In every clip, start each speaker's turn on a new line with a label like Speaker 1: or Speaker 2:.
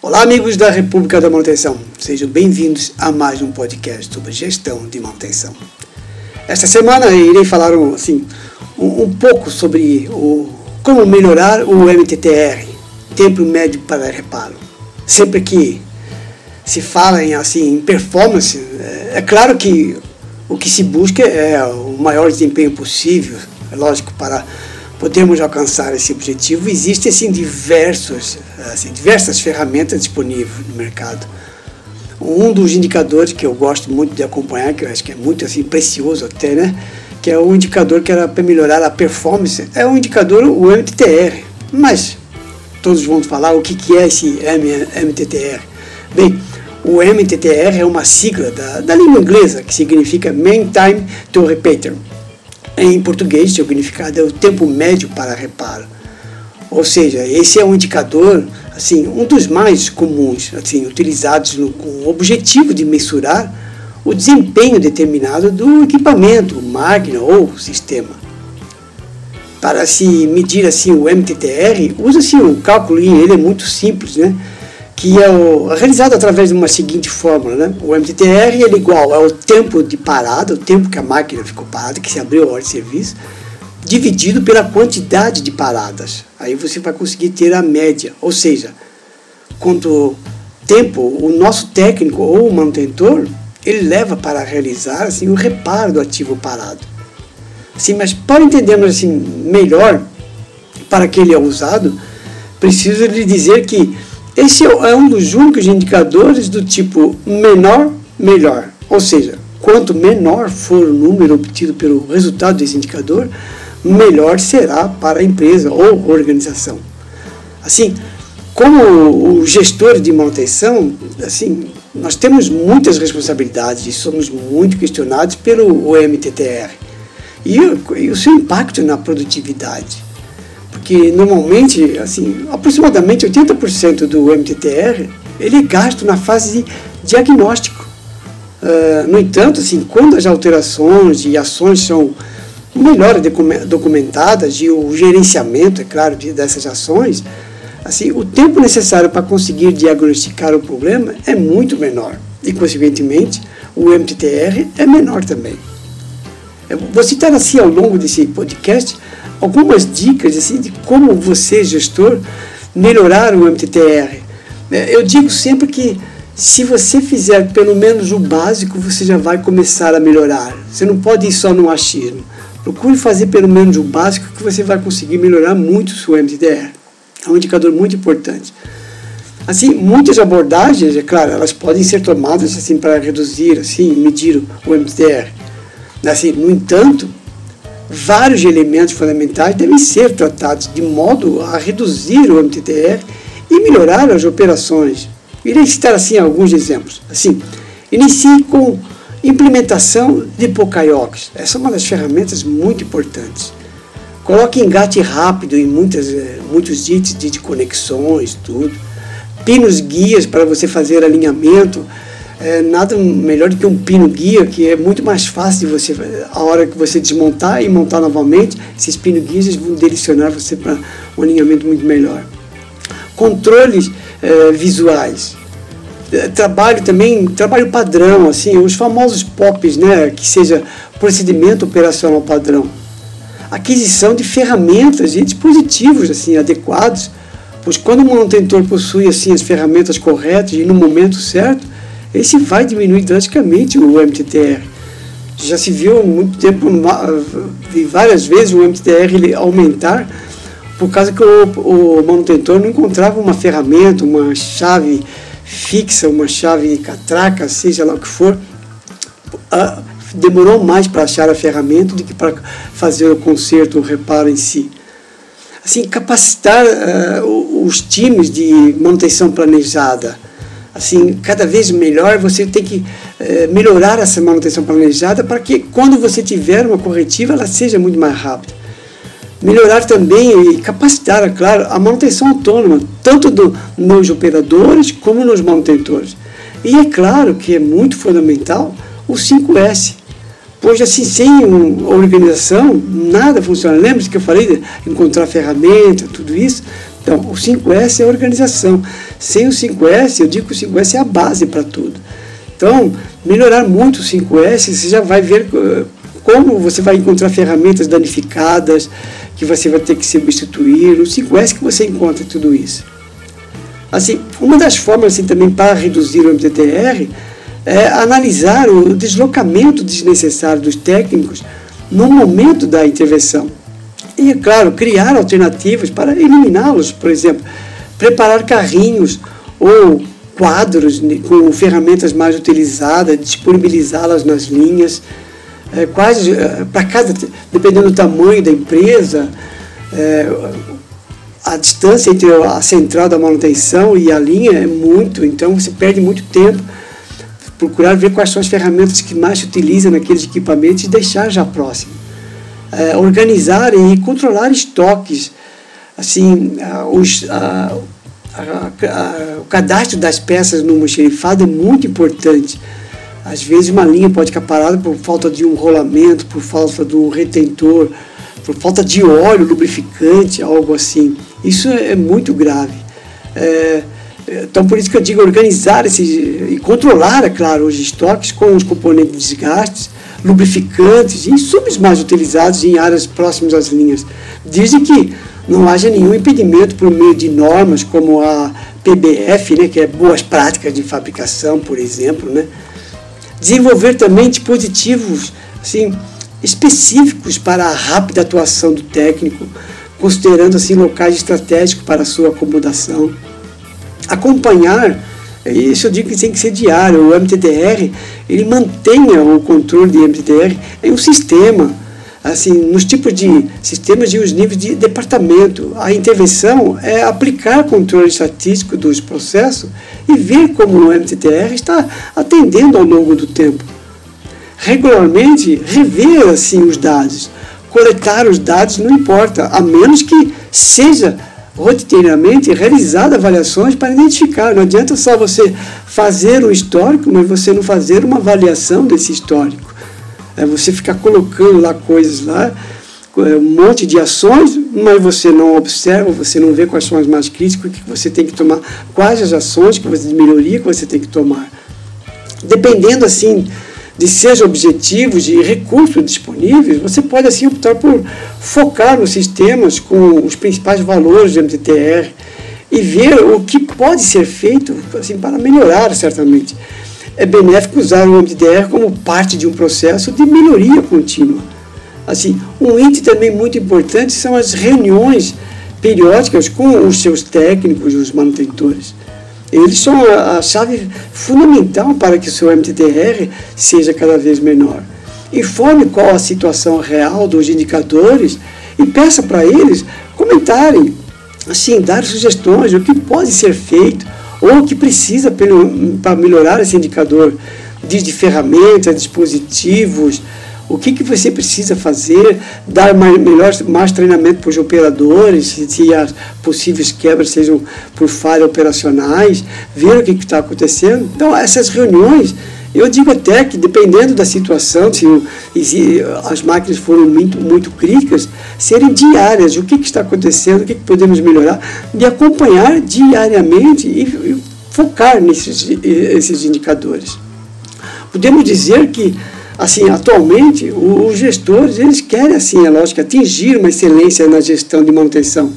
Speaker 1: Olá, amigos da República da Manutenção. Sejam bem-vindos a mais um podcast sobre gestão de manutenção. Esta semana irei falar assim, um, um pouco sobre o, como melhorar o MTTR, tempo médio para reparo. Sempre que se fala em, assim, em performance, é, é claro que o que se busca é o maior desempenho possível, é lógico, para podemos alcançar esse objetivo, existem assim, diversos, assim, diversas ferramentas disponíveis no mercado. Um dos indicadores que eu gosto muito de acompanhar, que eu acho que é muito assim, precioso até, né? que é o indicador que era para melhorar a performance, é o indicador, o MTTR. Mas todos vão falar o que, que é esse MTTR. Bem, o MTTR é uma sigla da, da língua inglesa que significa Main Time to Repair em português, seu significado é o tempo médio para reparo. Ou seja, esse é um indicador, assim, um dos mais comuns, assim, utilizados no, com o objetivo de mensurar o desempenho determinado do equipamento, máquina ou sistema. Para se medir assim o MTTR, usa-se um cálculo e ele é muito simples, né? Que é o, realizado através de uma seguinte fórmula. Né? O MTTR é igual ao tempo de parada, o tempo que a máquina ficou parada, que se abriu a hora de serviço, dividido pela quantidade de paradas. Aí você vai conseguir ter a média. Ou seja, quanto tempo o nosso técnico ou o manutentor ele leva para realizar assim, o reparo do ativo parado. Assim, mas para entendermos assim, melhor para que ele é usado, preciso lhe dizer que esse é um dos únicos indicadores do tipo menor, melhor. Ou seja, quanto menor for o número obtido pelo resultado desse indicador, melhor será para a empresa ou organização. Assim, como o gestor de manutenção, assim, nós temos muitas responsabilidades e somos muito questionados pelo MTTR e, e o seu impacto na produtividade que normalmente, assim, aproximadamente 80% do MTTR ele é gasto na fase de diagnóstico. Uh, no entanto, assim, quando as alterações e ações são melhor documentadas e o gerenciamento, é claro, dessas ações, assim, o tempo necessário para conseguir diagnosticar o problema é muito menor e, consequentemente, o MTTR é menor também. Eu vou citar assim ao longo desse podcast algumas dicas assim, de como você, gestor, melhorar o MTTR. É, eu digo sempre que se você fizer pelo menos o básico, você já vai começar a melhorar. Você não pode ir só no achismo. Procure fazer pelo menos o básico que você vai conseguir melhorar muito o seu MTTR. É um indicador muito importante. Assim, muitas abordagens, é claro, elas podem ser tomadas assim para reduzir, assim, medir o MTTR. Assim, no entanto, vários elementos fundamentais devem ser tratados de modo a reduzir o MTTR e melhorar as operações. Irei citar assim alguns exemplos. Assim, inicie com implementação de Pocaiox. Essa é uma das ferramentas muito importantes. Coloque engate rápido em muitas, eh, muitos itens de conexões, tudo. Pinos guias para você fazer alinhamento é nada melhor do que um pino guia, que é muito mais fácil de você, a hora que você desmontar e montar novamente, esses pino guias vão direcionar você para um alinhamento muito melhor. Controles é, visuais. É, trabalho também, trabalho padrão, assim, os famosos POPs, né, que seja procedimento operacional padrão. Aquisição de ferramentas e dispositivos assim adequados, pois quando o manutentor possui assim as ferramentas corretas e no momento certo, esse vai diminuir drasticamente o MTTR. Já se viu muito tempo, várias vezes, o MTTR ele aumentar por causa que o, o manutentor não encontrava uma ferramenta, uma chave fixa, uma chave catraca, seja lá o que for, ah, demorou mais para achar a ferramenta do que para fazer o conserto, o reparo em si. Assim, capacitar uh, os times de manutenção planejada, assim, cada vez melhor, você tem que é, melhorar essa manutenção planejada para que quando você tiver uma corretiva, ela seja muito mais rápida. Melhorar também e capacitar, é claro, a manutenção autônoma, tanto do, nos operadores como nos manutentores. E é claro que é muito fundamental o 5S, pois assim, sem organização, nada funciona. Lembra que eu falei de encontrar ferramenta, tudo isso? Então, o 5S é organização. Sem o 5S, eu digo que o 5S é a base para tudo. Então, melhorar muito o 5S, você já vai ver uh, como você vai encontrar ferramentas danificadas, que você vai ter que substituir. No 5S que você encontra tudo isso. Assim, uma das formas assim, também para reduzir o MTTR é analisar o deslocamento desnecessário dos técnicos no momento da intervenção. E, claro, criar alternativas para eliminá-los, por exemplo, preparar carrinhos ou quadros com ferramentas mais utilizadas, disponibilizá-las nas linhas, é, é, para cada, dependendo do tamanho da empresa, é, a distância entre a central da manutenção e a linha é muito, então você perde muito tempo. Procurar ver quais são as ferramentas que mais se utilizam naqueles equipamentos e deixar já próximo. É, organizar e controlar estoques, assim, os, a, a, a, o cadastro das peças no mochilifado é muito importante. Às vezes uma linha pode ficar parada por falta de um rolamento, por falta um retentor, por falta de óleo, lubrificante, algo assim. Isso é muito grave. É, então, por isso que eu digo organizar esse, e controlar, é claro, os estoques com os componentes de desgastes, lubrificantes e insumos mais utilizados em áreas próximas às linhas. Dizem que não haja nenhum impedimento por meio de normas como a PBF, né, que é boas práticas de fabricação, por exemplo, né? Desenvolver também dispositivos assim, específicos para a rápida atuação do técnico, considerando assim locais estratégicos para a sua acomodação. Acompanhar, isso eu digo que tem que ser diário, o MTDR, ele mantenha o controle de MTDR em um sistema, assim, nos tipos de sistemas e os níveis de departamento. A intervenção é aplicar controle estatístico dos processos e ver como o MTTR está atendendo ao longo do tempo. Regularmente rever assim os dados, coletar os dados não importa, a menos que seja rotineiramente realizada avaliações para identificar. Não adianta só você fazer um histórico, mas você não fazer uma avaliação desse histórico. É você ficar colocando lá coisas lá, é, um monte de ações, mas você não observa, você não vê quais são as mais críticas, que você tem que tomar, quais as ações que você, de melhoria que você tem que tomar. Dependendo assim de seus objetivos e recursos disponíveis, você pode assim optar por focar nos sistemas com os principais valores do MTTR e ver o que pode ser feito assim, para melhorar, certamente. É benéfico usar o MTTR como parte de um processo de melhoria contínua. Assim, um item também muito importante são as reuniões periódicas com os seus técnicos, os manutentores. Eles são a, chave fundamental para que o seu MTTR seja cada vez menor. Informe qual a situação real dos indicadores e peça para eles comentarem, assim, dar sugestões, o que pode ser feito ou o que precisa para melhorar esse indicador de ferramentas, dispositivos, o que, que você precisa fazer, dar mais, melhor, mais treinamento para os operadores, se, as possíveis quebras sejam por falhas operacionais, ver o que está acontecendo. Então, essas reuniões, eu digo até que, dependendo da situação, se, se as máquinas foram muito, muito críticas, serem diárias, o que, que está acontecendo, o que, que podemos melhorar, de acompanhar diariamente e, e focar nesses esses indicadores. Podemos dizer que assim, atualmente, os gestores, eles querem, assim, é lógico, atingir uma excelência na gestão de manutenção.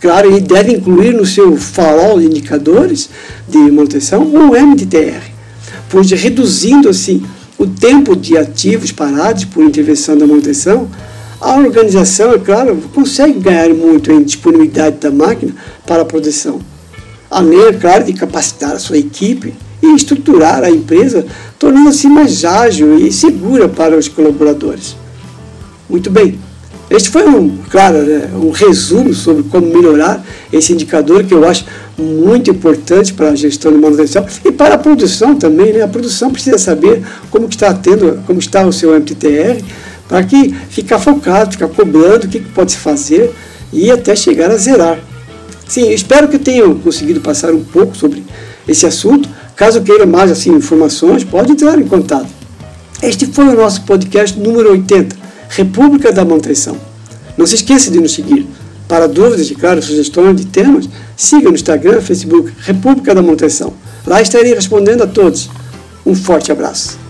Speaker 1: Claro, ele deve incluir no seu farol de indicadores de manutenção o MDTR, pois reduzindo, assim, o tempo de ativos parados por intervenção da manutenção, a organização, é claro, consegue ganhar muito em disponibilidade da máquina para a produção. Além, é claro, de capacitar a sua equipe e estruturar a empresa, tornando-se mais ágil e segura para os colaboradores. Muito bem, este foi um, claro, né, um resumo sobre como melhorar esse indicador que eu acho muito importante para a gestão de manutenção e para a produção também. Né? A produção precisa saber como está tendo, como está o seu MTTR, para que ficar focado, ficar cobrando o que pode se fazer e até chegar a zerar. Sim, espero que tenham conseguido passar um pouco sobre esse assunto. Caso queira mais assim, informações, pode entrar em contato. Este foi o nosso podcast número 80, República da Manutenção. Não se esqueça de nos seguir. Para dúvidas e, claro, sugestões de temas, siga no Instagram, Facebook, República da Manutenção. Lá estarei respondendo a todos. Um forte abraço.